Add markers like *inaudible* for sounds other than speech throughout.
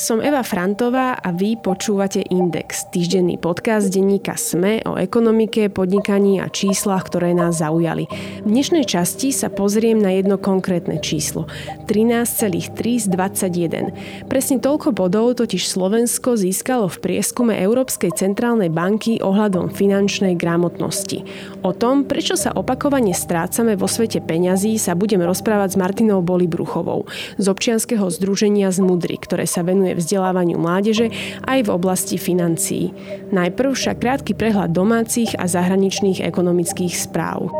Som Eva Frantová a vy počúvate Index, týždenný podcast denníka SME o ekonomike, podnikaní a číslach, ktoré nás zaujali. V dnešnej časti sa pozriem na jedno konkrétne číslo. 13,3 z 21. Presne toľko bodov totiž Slovensko získalo v prieskume Európskej centrálnej banky ohľadom finančnej gramotnosti. O tom, prečo sa opakovane strácame vo svete peňazí, sa budem rozprávať s Martinou Bolibruchovou z občianskeho združenia Zmudry, ktoré sa venuje venuje vzdelávaniu mládeže aj v oblasti financií. Najprv však krátky prehľad domácich a zahraničných ekonomických správ.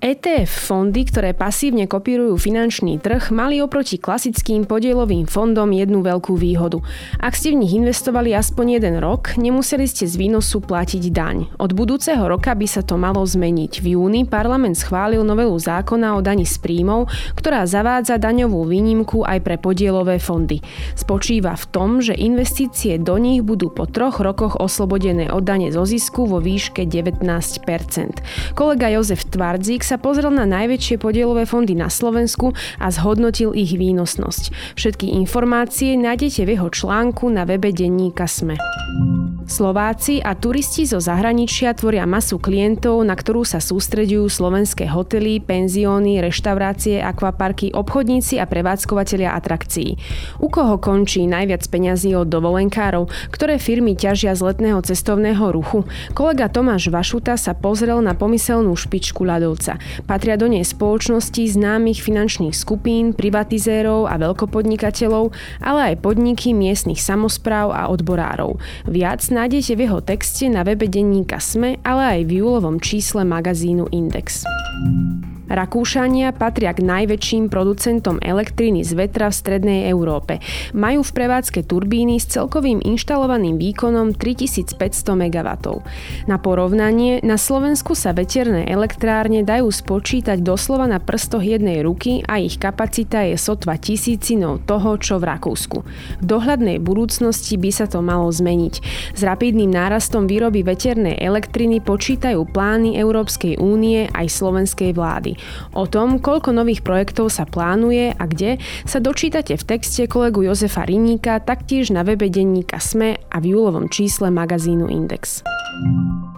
ETF fondy, ktoré pasívne kopírujú finančný trh, mali oproti klasickým podielovým fondom jednu veľkú výhodu. Ak ste v nich investovali aspoň jeden rok, nemuseli ste z výnosu platiť daň. Od budúceho roka by sa to malo zmeniť. V júni parlament schválil novelu zákona o dani z príjmov, ktorá zavádza daňovú výnimku aj pre podielové fondy. Spočíva v tom, že investície do nich budú po troch rokoch oslobodené od dane zo zisku vo výške 19%. Kolega Jozef Tvardzik sa pozrel na najväčšie podielové fondy na Slovensku a zhodnotil ich výnosnosť. Všetky informácie nájdete v jeho článku na webe denníka SME. Slováci a turisti zo zahraničia tvoria masu klientov, na ktorú sa sústredujú slovenské hotely, penzióny, reštaurácie, akvaparky, obchodníci a prevádzkovateľia atrakcií. U koho končí najviac peňazí od dovolenkárov? Ktoré firmy ťažia z letného cestovného ruchu? Kolega Tomáš Vašuta sa pozrel na pomyselnú špičku ľadovca. Patria do nej spoločnosti známych finančných skupín, privatizérov a veľkopodnikateľov, ale aj podniky miestnych samozpráv a odborárov. Viac na nájdete v jeho texte na webe denníka SME, ale aj v júlovom čísle magazínu Index. Rakúšania patria k najväčším producentom elektriny z vetra v strednej Európe. Majú v prevádzke turbíny s celkovým inštalovaným výkonom 3500 MW. Na porovnanie, na Slovensku sa veterné elektrárne dajú spočítať doslova na prstoch jednej ruky a ich kapacita je sotva tisícinou toho, čo v Rakúsku. V dohľadnej budúcnosti by sa to malo zmeniť. S rapidným nárastom výroby veternej elektriny počítajú plány Európskej únie aj slovenskej vlády. O tom, koľko nových projektov sa plánuje a kde, sa dočítate v texte kolegu Jozefa Riníka taktiež na webe denníka SME a v júlovom čísle magazínu Index.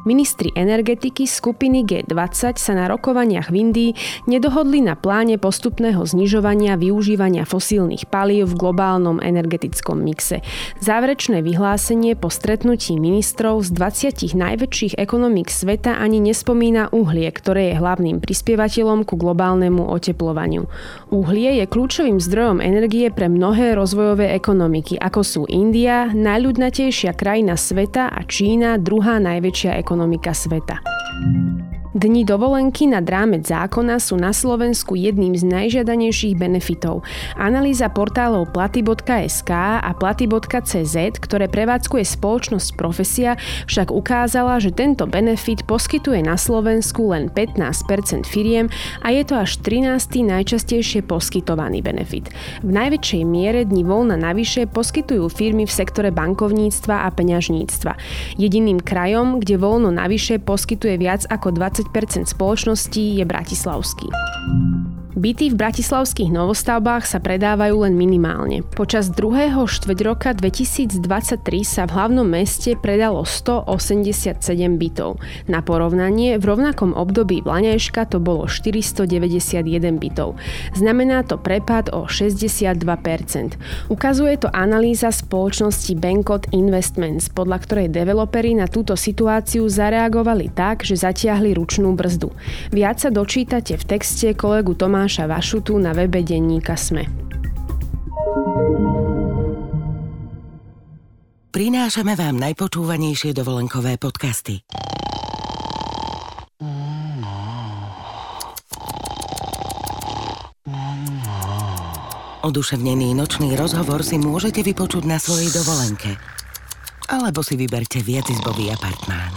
Ministri energetiky skupiny G20 sa na rokovaniach v Indii nedohodli na pláne postupného znižovania využívania fosílnych palív v globálnom energetickom mixe. Záverečné vyhlásenie po stretnutí ministrov z 20 najväčších ekonomík sveta ani nespomína uhlie, ktoré je hlavným prispievateľom ku globálnemu oteplovaniu. Uhlie je kľúčovým zdrojom energie pre mnohé rozvojové ekonomiky, ako sú India, najľudnatejšia krajina sveta a Čína, druhá najväčšia ekonomika ekonomika sveta. Dni dovolenky na rámec zákona sú na Slovensku jedným z najžiadanejších benefitov. Analýza portálov platy.sk a platy.cz, ktoré prevádzkuje spoločnosť Profesia, však ukázala, že tento benefit poskytuje na Slovensku len 15% firiem a je to až 13. najčastejšie poskytovaný benefit. V najväčšej miere dni voľna navyše poskytujú firmy v sektore bankovníctva a peňažníctva. Jediným krajom, kde voľno navyše poskytuje viac ako 20 20% spoločností je bratislavský. Byty v bratislavských novostavbách sa predávajú len minimálne. Počas druhého štveť roka 2023 sa v hlavnom meste predalo 187 bytov. Na porovnanie, v rovnakom období Vlaňajška to bolo 491 bytov. Znamená to prepad o 62%. Ukazuje to analýza spoločnosti Bankot Investments, podľa ktorej developeri na túto situáciu zareagovali tak, že zatiahli ručnú brzdu. Viac sa dočítate v texte kolegu Tomáša Tomáša Vašutu na webe denníka Sme. Prinášame vám najpočúvanejšie dovolenkové podcasty. Oduševnený nočný rozhovor si môžete vypočuť na svojej dovolenke. Alebo si vyberte viacizbový apartmán.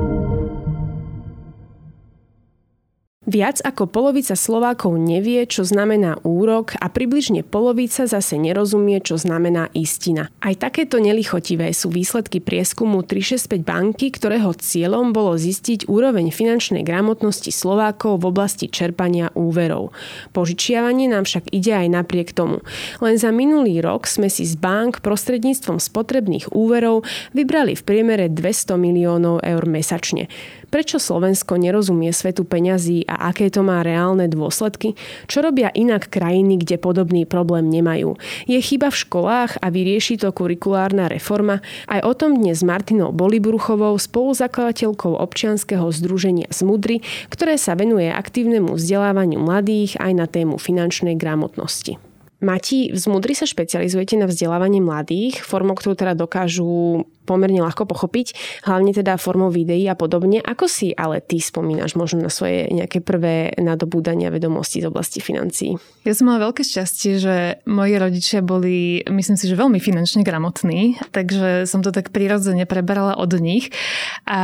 Viac ako polovica Slovákov nevie, čo znamená úrok a približne polovica zase nerozumie, čo znamená istina. Aj takéto nelichotivé sú výsledky prieskumu 365 banky, ktorého cieľom bolo zistiť úroveň finančnej gramotnosti Slovákov v oblasti čerpania úverov. Požičiavanie nám však ide aj napriek tomu. Len za minulý rok sme si z bank prostredníctvom spotrebných úverov vybrali v priemere 200 miliónov eur mesačne. Prečo Slovensko nerozumie svetu peňazí a aké to má reálne dôsledky? Čo robia inak krajiny, kde podobný problém nemajú? Je chyba v školách a vyrieši to kurikulárna reforma? Aj o tom dnes s Martinou Bolibruchovou, spoluzakladateľkou občianskeho združenia Smudry, ktoré sa venuje aktívnemu vzdelávaniu mladých aj na tému finančnej gramotnosti. Mati, v Zmudri sa špecializujete na vzdelávanie mladých, formou, ktorú teda dokážu pomerne ľahko pochopiť, hlavne teda formou videí a podobne. Ako si ale ty spomínaš možno na svoje nejaké prvé nadobúdania vedomostí z oblasti financií? Ja som mala veľké šťastie, že moji rodičia boli, myslím si, že veľmi finančne gramotní, takže som to tak prirodzene preberala od nich. A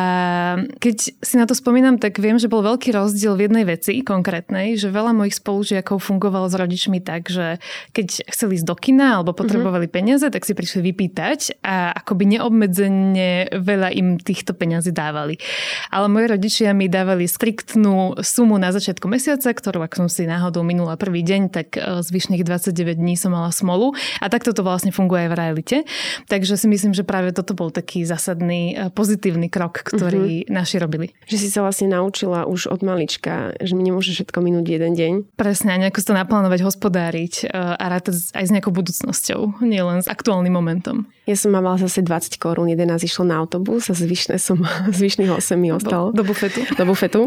keď si na to spomínam, tak viem, že bol veľký rozdiel v jednej veci konkrétnej, že veľa mojich spolužiakov fungovalo s rodičmi tak, že keď chceli ísť do kina alebo potrebovali mm-hmm. peniaze, tak si prišli vypýtať a akoby neobmedzene veľa im týchto peňazí dávali. Ale moji rodičia mi dávali striktnú sumu na začiatku mesiaca, ktorú ak som si náhodou minula prvý deň, tak e, zvyšných 29 dní som mala smolu a takto to vlastne funguje aj v realite. Takže si myslím, že práve toto bol taký zásadný e, pozitívny krok, ktorý mm-hmm. naši robili. Že si sa vlastne naučila už od malička, že mi nemôže všetko minúť jeden deň. Presne, nejako to naplánovať, hospodáriť e, a rátať aj s nejakou budúcnosťou, nielen s aktuálnym momentom. Ja som mala zase 20 korún, 11 išlo na autobus a zvyšné som, *laughs* zvyšných 8 mi ostalo. Do, do bufetu. Do bufetu.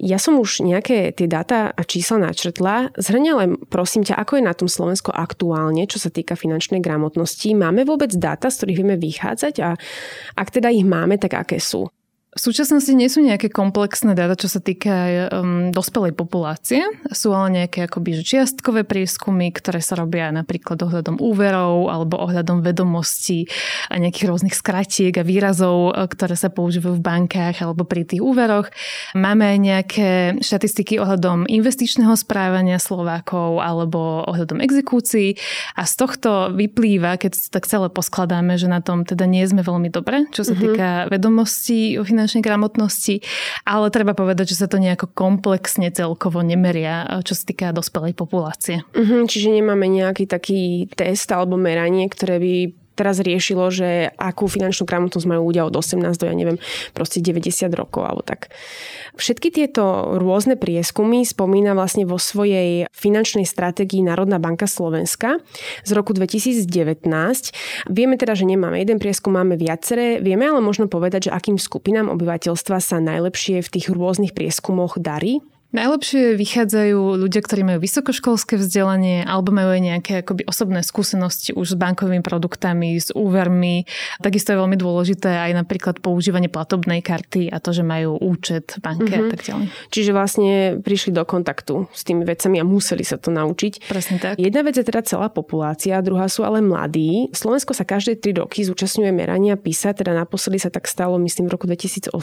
Ja som už nejaké tie dáta a čísla načrtla. Zhrňa len prosím ťa, ako je na tom Slovensko aktuálne, čo sa týka finančnej gramotnosti. Máme vôbec dáta, z ktorých vieme vychádzať a ak teda ich máme, tak aké sú? V súčasnosti nie sú nejaké komplexné dáta, čo sa týka um, dospelej populácie. Sú ale nejaké akoby čiastkové prieskumy, ktoré sa robia napríklad ohľadom úverov alebo ohľadom vedomostí a nejakých rôznych skratiek a výrazov, e, ktoré sa používajú v bankách alebo pri tých úveroch. Máme aj nejaké štatistiky ohľadom investičného správania Slovákov alebo ohľadom exekúcií a z tohto vyplýva, keď to tak celé poskladáme, že na tom teda nie sme veľmi dobre, čo sa mm-hmm. týka vedomostí o finančnej gramotnosti, ale treba povedať, že sa to nejako komplexne celkovo nemeria, čo sa týka dospelej populácie. Uh-huh, čiže nemáme nejaký taký test alebo meranie, ktoré by teraz riešilo, že akú finančnú gramotnosť majú ľudia od 18 do, ja neviem, proste 90 rokov alebo tak. Všetky tieto rôzne prieskumy spomína vlastne vo svojej finančnej stratégii Národná banka Slovenska z roku 2019. Vieme teda, že nemáme jeden prieskum, máme viaceré. Vieme ale možno povedať, že akým skupinám obyvateľstva sa najlepšie v tých rôznych prieskumoch darí? Najlepšie vychádzajú ľudia, ktorí majú vysokoškolské vzdelanie alebo majú aj nejaké akoby osobné skúsenosti už s bankovými produktami, s úvermi. Takisto je veľmi dôležité aj napríklad používanie platobnej karty a to, že majú účet v banke mm-hmm. a mhm. tak ďalej. Čiže vlastne prišli do kontaktu s tými vecami a museli sa to naučiť. Presne tak. Jedna vec je teda celá populácia, druhá sú ale mladí. Slovensko sa každé tri roky zúčastňuje merania PISA, teda naposledy sa tak stalo, myslím, v roku 2018.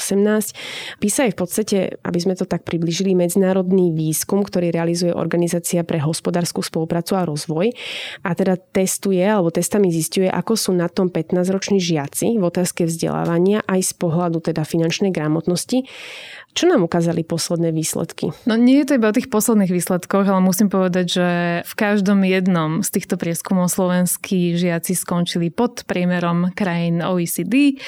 PISA je v podstate, aby sme to tak približili, medzi medzinárodný výskum, ktorý realizuje Organizácia pre hospodárskú spoluprácu a rozvoj a teda testuje alebo testami zistuje, ako sú na tom 15-roční žiaci v otázke vzdelávania aj z pohľadu teda finančnej gramotnosti. Čo nám ukázali posledné výsledky? No nie je to iba o tých posledných výsledkoch, ale musím povedať, že v každom jednom z týchto prieskumov slovenskí žiaci skončili pod priemerom krajín OECD.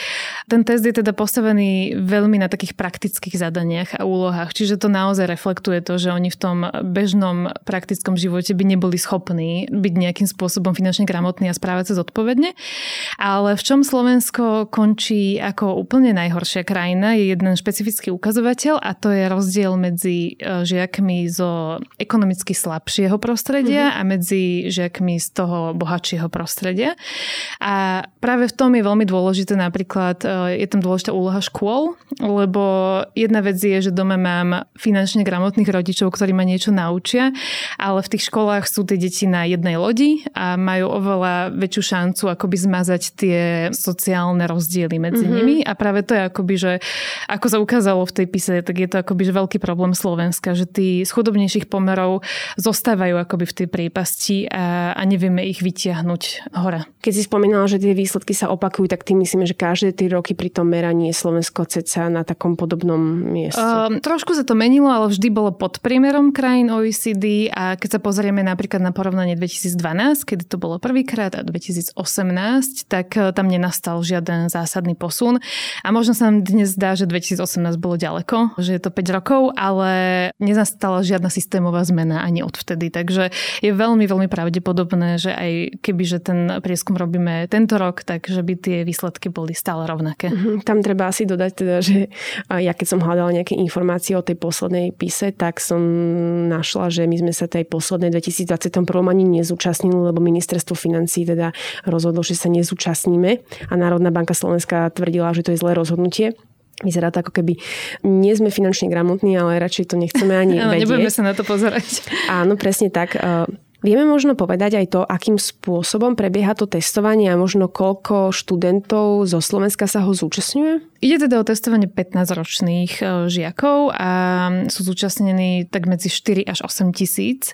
Ten test je teda postavený veľmi na takých praktických zadaniach a úlohách, čiže to naozaj reflektuje to, že oni v tom bežnom praktickom živote by neboli schopní byť nejakým spôsobom finančne gramotní a správať sa zodpovedne. Ale v čom Slovensko končí ako úplne najhoršia krajina je jeden špecifický ukazovateľ ukazovateľ a to je rozdiel medzi e, žiakmi zo ekonomicky slabšieho prostredia mm-hmm. a medzi žiakmi z toho bohatšieho prostredia. A práve v tom je veľmi dôležité napríklad, e, je tam dôležitá úloha škôl, lebo jedna vec je, že doma mám finančne gramotných rodičov, ktorí ma niečo naučia, ale v tých školách sú tie deti na jednej lodi a majú oveľa väčšiu šancu akoby zmazať tie sociálne rozdiely medzi mm-hmm. nimi a práve to je akoby, že ako sa ukázalo v tej PISE, tak je to akoby veľký problém Slovenska, že tí z chudobnejších pomerov zostávajú akoby v tej priepasti a, a nevieme ich vytiahnuť hore. Keď si spomínala, že tie výsledky sa opakujú, tak tým myslíme, že každé tri roky pri tom meraní je Slovensko ceca na takom podobnom mieste. Um, trošku sa to menilo, ale vždy bolo pod priemerom krajín OECD a keď sa pozrieme napríklad na porovnanie 2012, kedy to bolo prvýkrát a 2018, tak e, tam nenastal žiaden zásadný posun. A možno sa nám dnes zdá, že 2018 bolo ďaleko, že je to 5 rokov, ale nenastala žiadna systémová zmena ani odvtedy. Takže je veľmi, veľmi pravdepodobné, že aj keby že ten prieskum robíme tento rok, tak že by tie výsledky boli stále rovnaké. Uh-huh. Tam treba asi dodať teda, že ja keď som hľadala nejaké informácie o tej poslednej pise, tak som našla, že my sme sa tej poslednej 2021 ani nezúčastnili, lebo ministerstvo financí teda rozhodlo, že sa nezúčastníme a Národná banka Slovenska tvrdila, že to je zlé rozhodnutie. Vyzerá to ako keby nie sme finančne gramotní, ale radšej to nechceme ani vedieť. Nebudeme sa na to pozerať. Áno, presne tak. Vieme možno povedať aj to, akým spôsobom prebieha to testovanie a možno koľko študentov zo Slovenska sa ho zúčastňuje? Ide teda o testovanie 15-ročných e, žiakov a sú zúčastnení tak medzi 4 až 8 tisíc.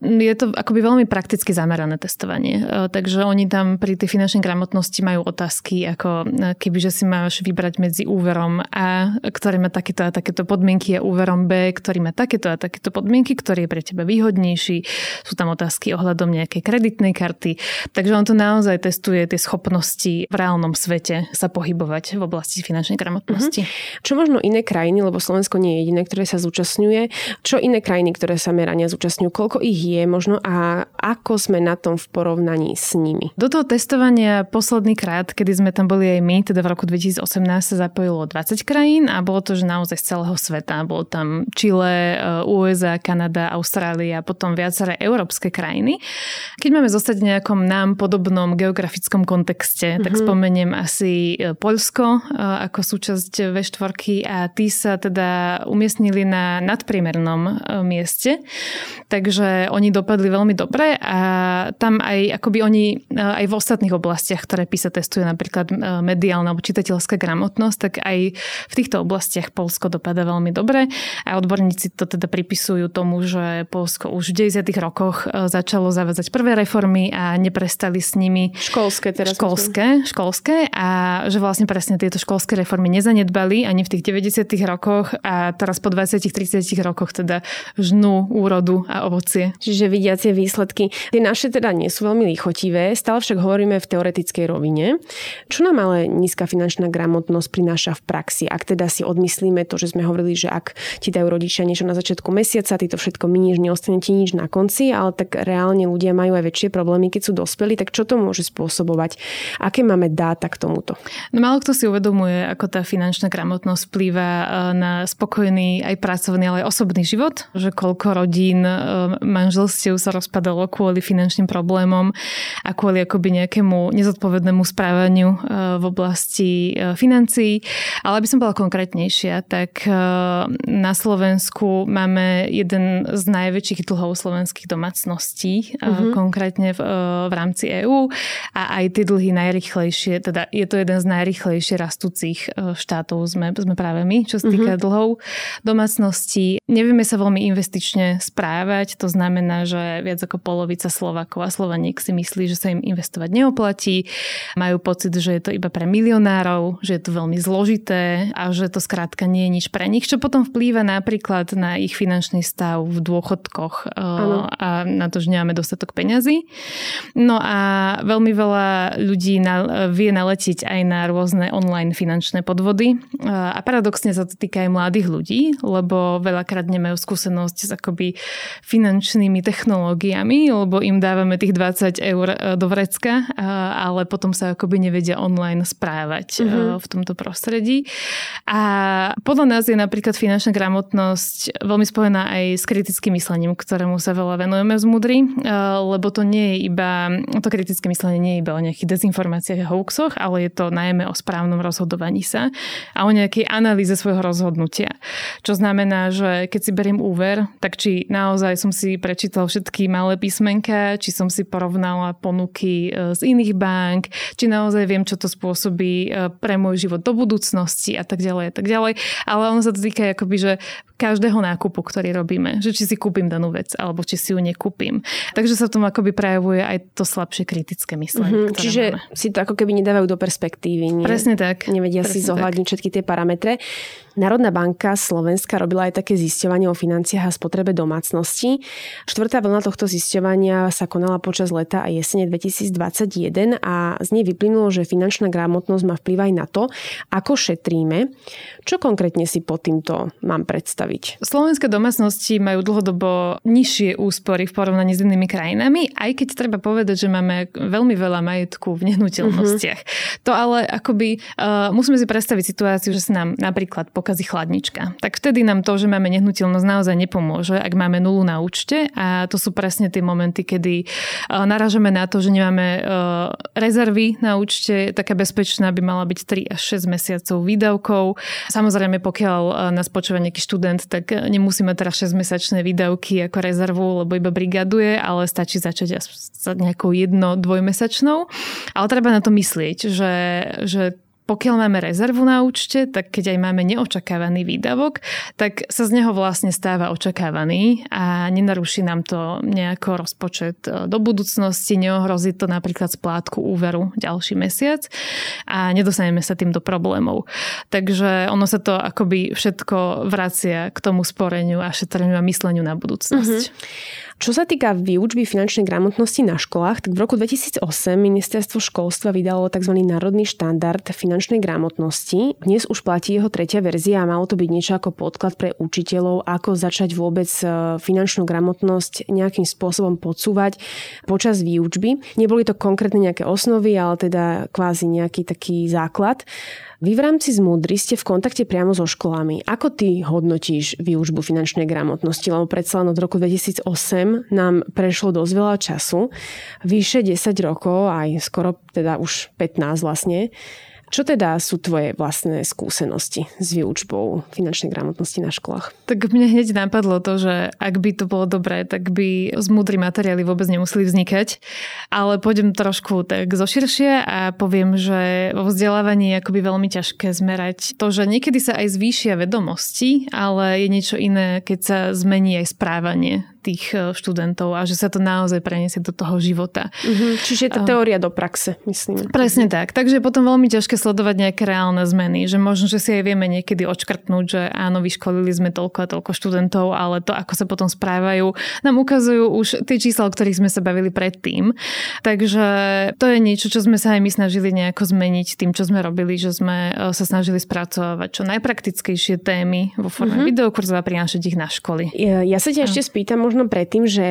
Je to akoby veľmi prakticky zamerané testovanie. E, takže oni tam pri tej finančnej gramotnosti majú otázky, ako e, kebyže si máš vybrať medzi úverom A, ktorý má takéto a takéto podmienky a úverom B, ktorý má takéto a takéto podmienky, ktorý je pre teba výhodnejší. Sú tam otázky ohľadom nejakej kreditnej karty. Takže on to naozaj testuje tie schopnosti v reálnom svete sa pohybovať v oblasti finančnej gramotnosti. Uh-huh. Čo možno iné krajiny, lebo Slovensko nie je jediné, ktoré sa zúčastňuje, čo iné krajiny, ktoré sa merania zúčastňujú, koľko ich je možno a ako sme na tom v porovnaní s nimi? Do toho testovania posledný krát, kedy sme tam boli aj my, teda v roku 2018 sa zapojilo 20 krajín a bolo to, že naozaj z celého sveta. Bolo tam Chile, eh, USA, Kanada, Austrália, potom viaceré európske krajiny. Keď máme zostať v nejakom nám podobnom geografickom kontexte, mm-hmm. tak mhm. spomeniem asi eh, Poľsko, eh, ako súčasť V4 a tí sa teda umiestnili na nadpriemernom e, mieste. Takže oni dopadli veľmi dobre a tam aj akoby oni e, aj v ostatných oblastiach, ktoré PISA testuje, napríklad e, mediálna alebo čitateľská gramotnosť, tak aj v týchto oblastiach Polsko dopada veľmi dobre a odborníci to teda pripisujú tomu, že Polsko už v 90. rokoch začalo zavádzať prvé reformy a neprestali s nimi školské teraz školské, školské a že vlastne presne tieto školské reformy nezanedbali ani v tých 90. rokoch a teraz po 20-30 rokoch teda žnú úrodu a ovocie. Čiže vidiacie výsledky. Tie naše teda nie sú veľmi lichotivé, stále však hovoríme v teoretickej rovine. Čo nám ale nízka finančná gramotnosť prináša v praxi? Ak teda si odmyslíme to, že sme hovorili, že ak ti dajú rodičia niečo na začiatku mesiaca, ty to všetko minieš, neostane ti nič na konci, ale tak reálne ľudia majú aj väčšie problémy, keď sú dospelí, tak čo to môže spôsobovať? Aké máme dáta k tomuto? No málo kto si uvedomuje, ako tá finančná gramotnosť vplýva e, na spokojný aj pracovný, ale aj osobný život. Že koľko rodín, e, manželstiev sa rozpadalo kvôli finančným problémom a kvôli akoby nejakému nezodpovednému správaniu e, v oblasti financií. Ale aby som bola konkrétnejšia, tak na Slovensku máme jeden z najväčších dlhov slovenských domácností, mm-hmm. konkrétne v, v rámci EÚ a aj tie dlhy najrychlejšie, teda je to jeden z najrychlejšie rastúcich e, štátov sme, sme práve my, čo sa týka mm-hmm. dlhov domácností. Nevieme sa veľmi investične správať, to znamená, že viac ako polovica Slovakov a Slovaniek si myslí, že sa im investovať neoplatí. Majú pocit, že je to iba pre milionárov, že je to veľmi zložité a že to skrátka nie je nič pre nich, čo potom vplýva napríklad na ich finančný stav v dôchodkoch ano. E, a na to, že nemáme dostatok peňazí. No a veľmi veľa ľudí na, vie naletiť aj na rôzne online finančné podvody. A paradoxne sa to týka aj mladých ľudí, lebo veľakrát nemajú skúsenosť s akoby finančnými technológiami, lebo im dávame tých 20 eur e, do vrecka, ale potom sa akoby nevedia online správať mm-hmm. v tomto prostredí. A podľa nás je napríklad finančná gramotnosť veľmi spojená aj s kritickým myslením, ktorému sa veľa venujeme v Zmudri, e, lebo to nie je iba, to kritické myslenie nie je iba o nejakých dezinformáciách a hoaxoch, ale je to najmä o správnom rozhodovaní sa a o nejakej analýze svojho rozhodnutia. Čo znamená, že keď si beriem úver, tak či naozaj som si prečítal všetky malé písmenka, či som si porovnala ponuky e, z iných bank, či naozaj viem, čo to spôsobí e, pre môj život do budúcnosti a tak ďalej a tak ďalej. Ale ono sa to týka akoby, že každého nákupu, ktorý robíme. Že či si kúpim danú vec, alebo či si ju nekúpim. Takže sa v tom akoby prejavuje aj to slabšie kritické myslenie. Mm-hmm, čiže máme. si to ako keby nedávajú do perspektívy. Nie? Presne tak. Nevedia Presne si zohľadniť tak. všetky tie parametre. Národná banka Slovenska robila aj také zisťovanie o financiách a spotrebe domácnosti. Štvrtá vlna tohto zisťovania sa konala počas leta a jesene 2021 a z nej vyplynulo, že finančná gramotnosť má vplyv aj na to, ako šetríme. Čo konkrétne si pod týmto mám predstaviť? Slovenské domácnosti majú dlhodobo nižšie úspory v porovnaní s inými krajinami, aj keď treba povedať, že máme veľmi veľa majetku v nehnuteľnostiach. Mm-hmm. To ale akoby uh, musíme si predstaviť situáciu, že sa nám napríklad pokazí chladnička. Tak vtedy nám to, že máme nehnuteľnosť naozaj nepomôže, ak máme nulu na účte a to sú presne tie momenty, kedy e, naražame na to, že nemáme e, rezervy na účte, taká bezpečná by mala byť 3 až 6 mesiacov výdavkov. Samozrejme, pokiaľ nás počúva nejaký študent, tak nemusíme teraz 6-mesačné výdavky ako rezervu, lebo iba brigaduje, ale stačí začať nejakou jedno, dvojmesačnou. Ale treba na to myslieť, že, že pokiaľ máme rezervu na účte, tak keď aj máme neočakávaný výdavok, tak sa z neho vlastne stáva očakávaný a nenaruší nám to nejako rozpočet e, do budúcnosti, neohrozí to napríklad splátku úveru ďalší mesiac a nedostaneme sa tým do problémov. Takže ono sa to akoby všetko vracia k tomu sporeniu a šetreniu a mysleniu na budúcnosť. Mm-hmm. Čo sa týka výučby finančnej gramotnosti na školách, tak v roku 2008 ministerstvo školstva vydalo tzv. národný štandard finančnej gramotnosti. Dnes už platí jeho tretia verzia a malo to byť niečo ako podklad pre učiteľov, ako začať vôbec e, finančnú gramotnosť nejakým spôsobom podsúvať počas výučby. Neboli to konkrétne nejaké osnovy, ale teda kvázi nejaký taký základ. Vy v rámci Zmudry ste v kontakte priamo so školami. Ako ty hodnotíš výučbu finančnej gramotnosti? Lebo predsa len od roku 2008 nám prešlo dosť veľa času. Vyše 10 rokov, aj skoro teda už 15 vlastne. Čo teda sú tvoje vlastné skúsenosti s výučbou finančnej gramotnosti na školách? Tak mne hneď napadlo to, že ak by to bolo dobré, tak by z múdry materiály vôbec nemuseli vznikať. Ale pôjdem trošku tak zoširšie a poviem, že vo vzdelávaní je akoby veľmi ťažké zmerať to, že niekedy sa aj zvýšia vedomosti, ale je niečo iné, keď sa zmení aj správanie tých e, študentov a že sa to naozaj preniesie do toho života. Mm-hmm. Čiže je to teória do praxe, myslím. Presne tak. Takže je potom veľmi ťažké sledovať nejaké reálne zmeny, že možno, že si aj vieme niekedy odškrtnúť, že áno, vyškolili sme toľko a toľko študentov, ale to, ako sa potom správajú, nám ukazujú už tie čísla, o ktorých sme sa bavili predtým. Takže to je niečo, čo sme sa aj my snažili nejako zmeniť tým, čo sme robili, že sme e, sa snažili spracovať čo najpraktickejšie témy vo forme mm-hmm. videokurzov a prinášať ich na školy. Ja, ja sa ťa ešte spýtam možno možno predtým, že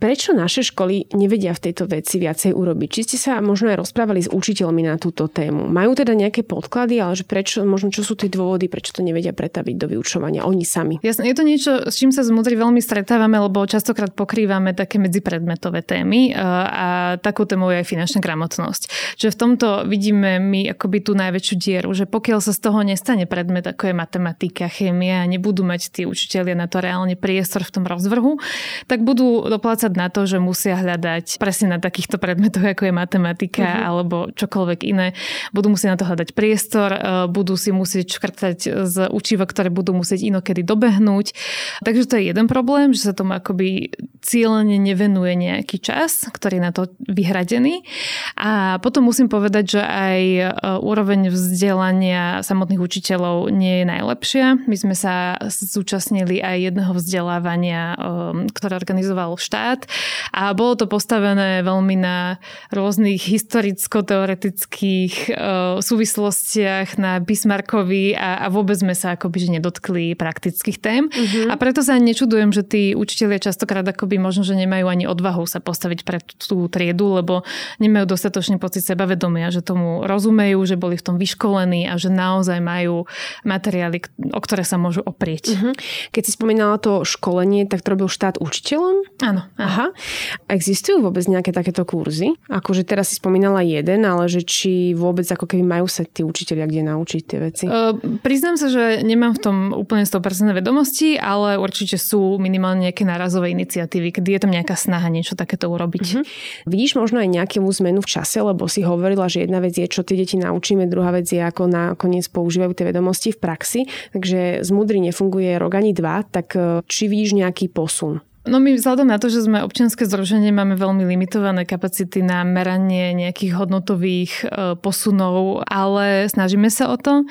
prečo naše školy nevedia v tejto veci viacej urobiť? Či ste sa možno aj rozprávali s učiteľmi na túto tému? Majú teda nejaké podklady, ale že prečo, možno čo sú tie dôvody, prečo to nevedia pretaviť do vyučovania oni sami? Jasne, je to niečo, s čím sa zmudri veľmi stretávame, lebo častokrát pokrývame také medzipredmetové témy e, a takú tému je aj finančná gramotnosť. Čiže v tomto vidíme my akoby tú najväčšiu dieru, že pokiaľ sa z toho nestane predmet, ako je matematika, chémia, nebudú mať tí učiteľia na to reálne priestor v tom rozvrhu, tak budú doplácať na to, že musia hľadať presne na takýchto predmetoch, ako je matematika uh-huh. alebo čokoľvek iné. Budú musieť na to hľadať priestor, e, budú si musieť škrtať z učívok, ktoré budú musieť inokedy dobehnúť. Takže to je jeden problém, že sa tomu akoby cieľene nevenuje nejaký čas, ktorý je na to vyhradený. A potom musím povedať, že aj e, úroveň vzdelania samotných učiteľov nie je najlepšia. My sme sa zúčastnili aj jedného vzdelávania e, ktoré organizoval štát a bolo to postavené veľmi na rôznych historicko-teoretických e, súvislostiach, na Bismarckovi a, a vôbec sme sa akoby že nedotkli praktických tém. Uh-huh. A preto sa nečudujem, že tí učitelia častokrát akoby možno, že nemajú ani odvahu sa postaviť pre tú triedu, lebo nemajú dostatočný pocit sebavedomia, že tomu rozumejú, že boli v tom vyškolení a že naozaj majú materiály, o ktoré sa môžu oprieť. Uh-huh. Keď si spomínala to školenie, tak to robil štát štát učiteľom? Áno. Aha. Existujú vôbec nejaké takéto kurzy? Akože teraz si spomínala jeden, ale že či vôbec ako keby majú sa tí učiteľia kde naučiť tie veci? Uh, priznám sa, že nemám v tom úplne 100% vedomosti, ale určite sú minimálne nejaké nárazové iniciatívy, kedy je tam nejaká snaha niečo takéto urobiť. Uh-huh. Vidíš možno aj nejakú zmenu v čase, lebo si hovorila, že jedna vec je, čo tie deti naučíme, druhá vec je, ako nakoniec používajú tie vedomosti v praxi. Takže z mudry nefunguje rok ani dva, tak e, či vidíš nejaký posun? No my vzhľadom na to, že sme občianske združenie, máme veľmi limitované kapacity na meranie nejakých hodnotových e, posunov, ale snažíme sa o to.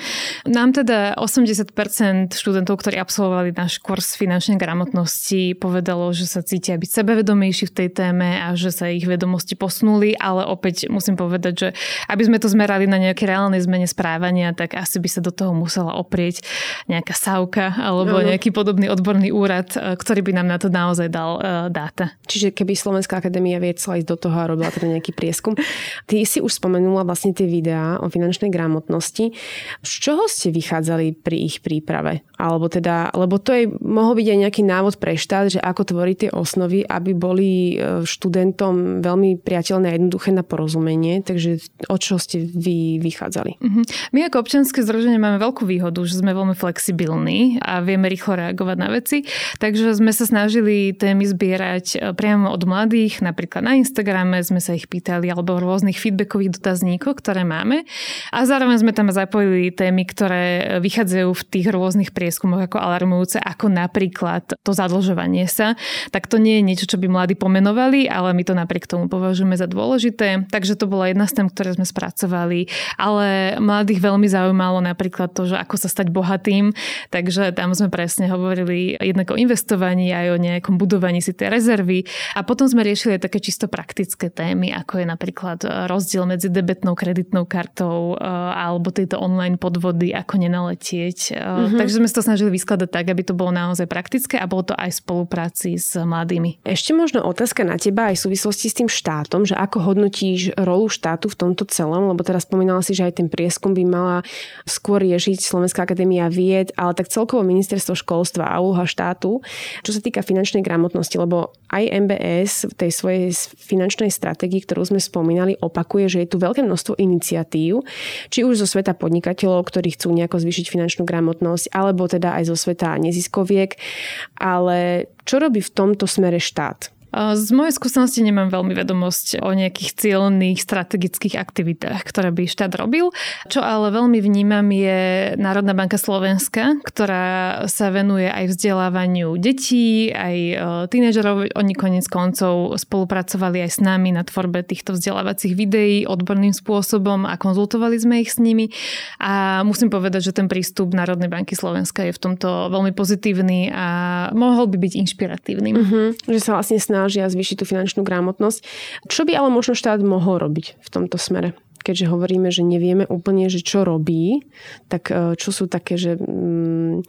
Nám teda 80% študentov, ktorí absolvovali náš kurz finančnej gramotnosti, povedalo, že sa cítia byť sebevedomejší v tej téme a že sa ich vedomosti posunuli, ale opäť musím povedať, že aby sme to zmerali na nejaké reálnej zmene správania, tak asi by sa do toho musela oprieť nejaká sávka alebo nejaký podobný odborný úrad, e, ktorý by nám na to naozaj naozaj dal uh, dáta. Čiže keby Slovenská akadémia viedla ísť do toho a robila teda nejaký prieskum. Ty si už spomenula vlastne tie videá o finančnej gramotnosti. Z čoho ste vychádzali pri ich príprave? Alebo teda, lebo to je, mohol byť aj nejaký návod pre štát, že ako tvoriť tie osnovy, aby boli e, študentom veľmi priateľné a jednoduché na porozumenie. Takže od čoho ste vy vychádzali? Uh-huh. My ako občianske združenie máme veľkú výhodu, že sme veľmi flexibilní a vieme rýchlo reagovať na veci. Takže sme sa snažili témy zbierať e, priamo od mladých, napríklad na Instagrame sme sa ich pýtali, alebo rôznych feedbackových dotazníkoch, ktoré máme. A zároveň sme tam zapojili témy, ktoré vychádzajú v tých rôznych prieskumoch ako alarmujúce, ako napríklad to zadlžovanie sa. Tak to nie je niečo, čo by mladí pomenovali, ale my to napriek tomu považujeme za dôležité. Takže to bola jedna z tém, ktoré sme spracovali. Ale mladých veľmi zaujímalo napríklad to, že ako sa stať bohatým. Takže tam sme presne hovorili jednak o investovaní aj o nejakom budovaní si tej rezervy. A potom sme riešili aj také čisto praktické témy, ako je napríklad e, rozdiel medzi debetnou kreditnou kartou e, alebo tieto online podvody, ako nenaletieť. Mm-hmm. Takže sme sa to snažili vyskladať tak, aby to bolo naozaj praktické a bolo to aj v spolupráci s mladými. Ešte možno otázka na teba aj v súvislosti s tým štátom, že ako hodnotíš rolu štátu v tomto celom, lebo teraz spomínala si, že aj ten prieskum by mala skôr riešiť Slovenská akadémia vied, ale tak celkovo ministerstvo školstva a úloha štátu. Čo sa týka finančnej gramotnosti, lebo aj MBS v tej svojej finančnej stratégii, ktorú sme spomínali, opakuje, že je tu veľké množstvo iniciatív, či už zo sveta podnikateľov, ktorí chcú nejako zvýšiť finančnú gramotnosť, alebo teda aj zo sveta neziskoviek. Ale čo robí v tomto smere štát? Z mojej skúsenosti nemám veľmi vedomosť o nejakých cieľných strategických aktivitách, ktoré by štát robil. Čo ale veľmi vnímam je Národná banka Slovenska, ktorá sa venuje aj vzdelávaniu detí, aj e, tínežerov. Oni konec koncov spolupracovali aj s nami na tvorbe týchto vzdelávacích videí odborným spôsobom a konzultovali sme ich s nimi. A musím povedať, že ten prístup Národnej banky Slovenska je v tomto veľmi pozitívny a mohol by byť inšpiratívnym. Uh-huh. Že sa vlastne snaží snažia zvýšiť tú finančnú gramotnosť. Čo by ale možno štát mohol robiť v tomto smere? keďže hovoríme, že nevieme úplne, že čo robí, tak e, čo sú také, že mm,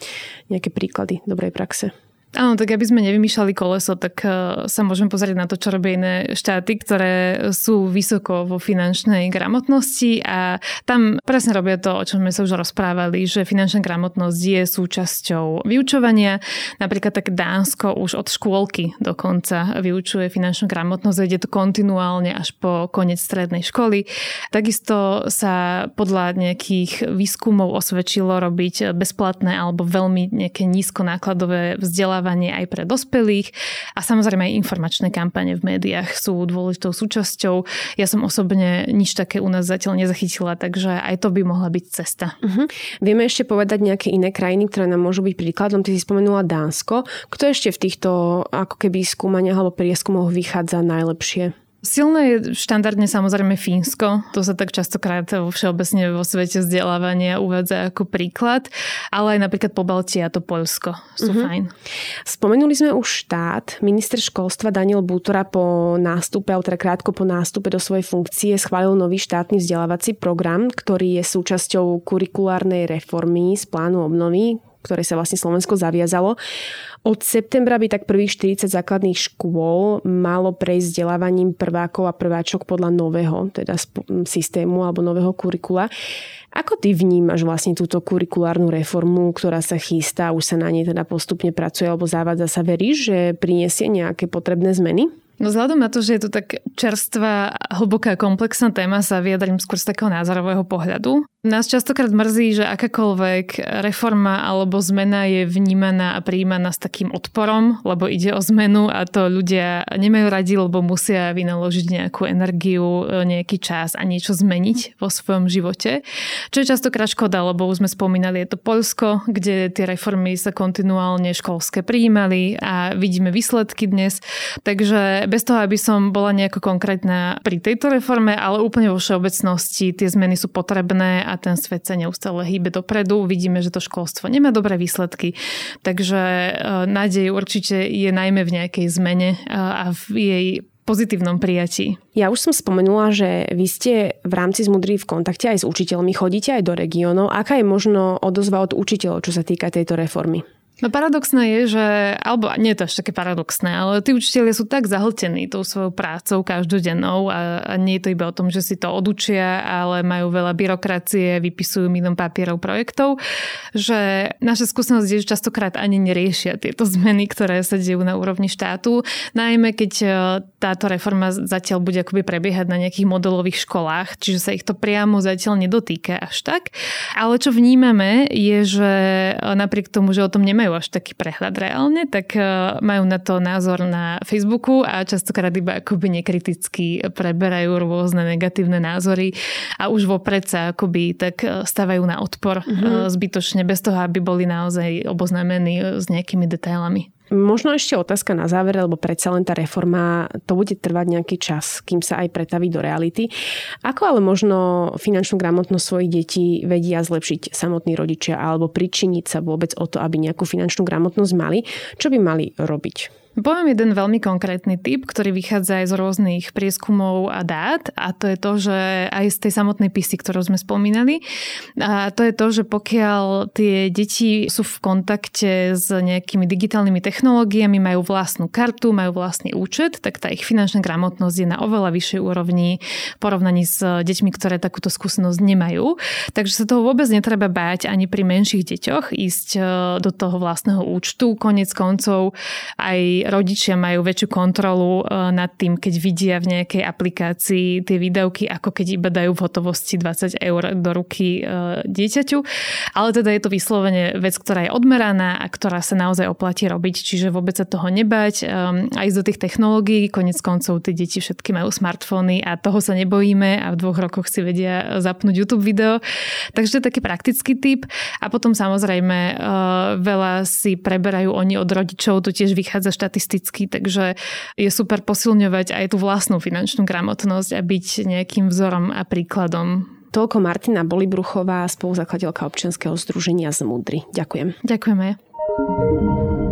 nejaké príklady dobrej praxe? Áno, tak aby sme nevymýšľali koleso, tak e, sa môžeme pozrieť na to, čo robia iné štáty, ktoré sú vysoko vo finančnej gramotnosti a tam presne robia to, o čom sme sa už rozprávali, že finančná gramotnosť je súčasťou vyučovania. Napríklad tak Dánsko už od škôlky dokonca vyučuje finančnú gramotnosť, ide to kontinuálne až po koniec strednej školy. Takisto sa podľa nejakých výskumov osvedčilo robiť bezplatné alebo veľmi nejaké nízkonákladové vzdelávanie vzdelávanie aj pre dospelých a samozrejme aj informačné kampane v médiách sú dôležitou súčasťou. Ja som osobne nič také u nás zatiaľ nezachytila, takže aj to by mohla byť cesta. Uh-huh. Vieme ešte povedať nejaké iné krajiny, ktoré nám môžu byť príkladom. Ty si spomenula Dánsko. Kto ešte v týchto ako keby skúmaniach alebo prieskumoch vychádza najlepšie? Silné je štandardne samozrejme Fínsko. To sa tak častokrát všeobecne vo svete vzdelávania uvádza ako príklad. Ale aj napríklad po Baltii a to Poľsko sú mm-hmm. fajn. Spomenuli sme už štát. Minister školstva Daniel Bútora po nástupe, alebo teda krátko po nástupe do svojej funkcie schválil nový štátny vzdelávací program, ktorý je súčasťou kurikulárnej reformy z plánu obnovy ktoré sa vlastne Slovensko zaviazalo. Od septembra by tak prvých 40 základných škôl malo prejsť vzdelávaním prvákov a prváčok podľa nového teda systému alebo nového kurikula. Ako ty vnímaš vlastne túto kurikulárnu reformu, ktorá sa chystá, už sa na nej teda postupne pracuje alebo závadza sa? Veríš, že priniesie nejaké potrebné zmeny? No vzhľadom na to, že je to tak čerstvá, hlboká, komplexná téma, sa vyjadrím skôr z takého názorového pohľadu. Nás častokrát mrzí, že akákoľvek reforma alebo zmena je vnímaná a prijímaná s takým odporom, lebo ide o zmenu a to ľudia nemajú radi, lebo musia vynaložiť nejakú energiu, nejaký čas a niečo zmeniť vo svojom živote. Čo je častokrát škoda, lebo už sme spomínali, je to Polsko, kde tie reformy sa kontinuálne školské prijímali a vidíme výsledky dnes. Takže bez toho, aby som bola nejako konkrétna pri tejto reforme, ale úplne vo všeobecnosti tie zmeny sú potrebné a ten svet sa neustále hýbe dopredu. Vidíme, že to školstvo nemá dobré výsledky, takže e, nádej určite je najmä v nejakej zmene e, a v jej pozitívnom prijatí. Ja už som spomenula, že vy ste v rámci Zmudry v kontakte aj s učiteľmi, chodíte aj do regiónov. Aká je možno odozva od učiteľov, čo sa týka tejto reformy? No paradoxné je, že, alebo nie je to až také paradoxné, ale tí učiteľia sú tak zahltení tou svojou prácou každodennou a, a nie je to iba o tom, že si to odučia, ale majú veľa byrokracie, vypisujú milión papierov projektov, že naša skúsenosť je, že častokrát ani neriešia tieto *laughs* zmeny, ktoré sa dejú na úrovni štátu, najmä keď e, táto reforma zatiaľ bude akoby prebiehať na nejakých modelových školách, čiže sa ich to priamo zatiaľ nedotýka až tak. Ale čo vnímame je, že e, napriek tomu, že o tom nemajú nemajú až taký prehľad reálne, tak e, majú na to názor na Facebooku a častokrát iba akoby nekriticky preberajú rôzne negatívne názory a už vopred sa akoby tak e, stavajú na odpor mm-hmm. zbytočne bez toho, aby boli naozaj oboznámení s nejakými detailami. Možno ešte otázka na záver, lebo predsa len tá reforma, to bude trvať nejaký čas, kým sa aj pretaví do reality. Ako ale možno finančnú gramotnosť svojich detí vedia zlepšiť samotní rodičia alebo pričiniť sa vôbec o to, aby nejakú finančnú gramotnosť mali? Čo by mali robiť? Poviem jeden veľmi konkrétny typ, ktorý vychádza aj z rôznych prieskumov a dát a to je to, že aj z tej samotnej pisy, ktorú sme spomínali, a to je to, že pokiaľ tie deti sú v kontakte s nejakými digitálnymi technológiami, majú vlastnú kartu, majú vlastný účet, tak tá ich finančná gramotnosť je na oveľa vyššej úrovni v porovnaní s deťmi, ktoré takúto skúsenosť nemajú. Takže sa toho vôbec netreba báť ani pri menších deťoch ísť e, do toho vlastného účtu. Konec koncov aj rodičia majú väčšiu kontrolu e, nad tým, keď vidia v nejakej aplikácii tie výdavky, ako keď iba dajú v hotovosti 20 eur do ruky e, dieťaťu. Ale teda je to vyslovene vec, ktorá je odmeraná a ktorá sa naozaj oplatí robiť, čiže vôbec sa toho nebať. Aj do tých technológií, konec koncov tie deti všetky majú smartfóny a toho sa nebojíme a v dvoch rokoch si vedia zapnúť YouTube video. Takže to je taký praktický typ. A potom samozrejme e, veľa si preberajú oni od rodičov, to tiež vychádza štát štatisticky, takže je super posilňovať aj tú vlastnú finančnú gramotnosť a byť nejakým vzorom a príkladom. Toľko Martina Bolibruchová, spoluzakladateľka občianskeho združenia Zmudry. Ďakujem. Ďakujeme.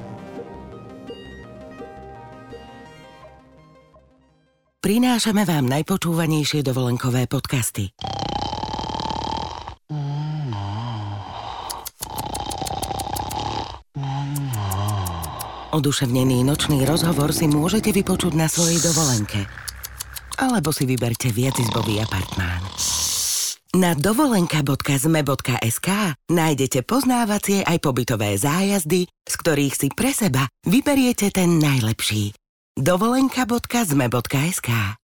Prinášame vám najpočúvanejšie dovolenkové podcasty. Oduševnený nočný rozhovor si môžete vypočuť na svojej dovolenke. Alebo si vyberte viacizbový apartmán. Na dovolenka.zme.sk nájdete poznávacie aj pobytové zájazdy, z ktorých si pre seba vyberiete ten najlepší. dovolenka.zme.sk